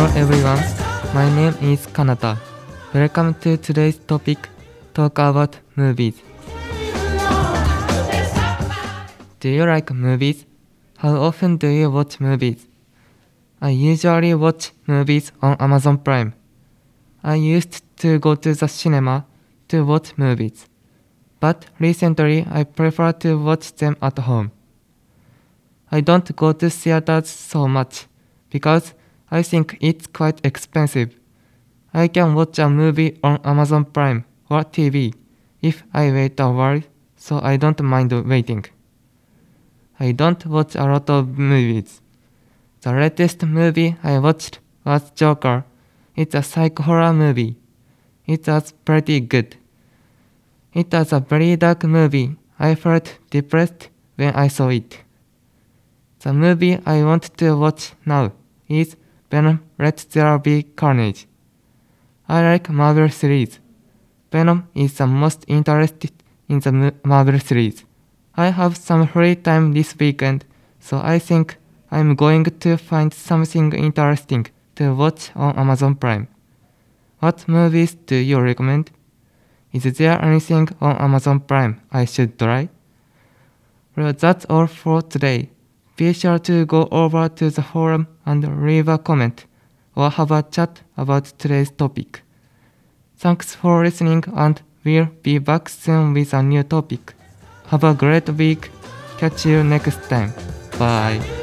everyone. My name is Kanata. Welcome to today's topic talk about movies. Do you like movies? How often do you watch movies? I usually watch movies on Amazon Prime. I used to go to the cinema to watch movies, but recently I prefer to watch them at home. I don't go to theaters so much because I think it's quite expensive. I can watch a movie on Amazon Prime or TV if I wait a while, so I don't mind waiting. I don't watch a lot of movies. The latest movie I watched was Joker. It's a psych horror movie. It was pretty good. It was a very dark movie. I felt depressed when I saw it. The movie I want to watch now is Venom Let There Be Carnage. I like Marvel series. Venom is the most interested in the Marvel series. I have some free time this weekend, so I think I'm going to find something interesting to watch on Amazon Prime. What movies do you recommend? Is there anything on Amazon Prime I should try? Well, that's all for today. Be sure to go over to the forum and leave a comment or have a chat about today's topic. Thanks for listening and we'll be back soon with a new topic. Have a great week. Catch you next time. Bye.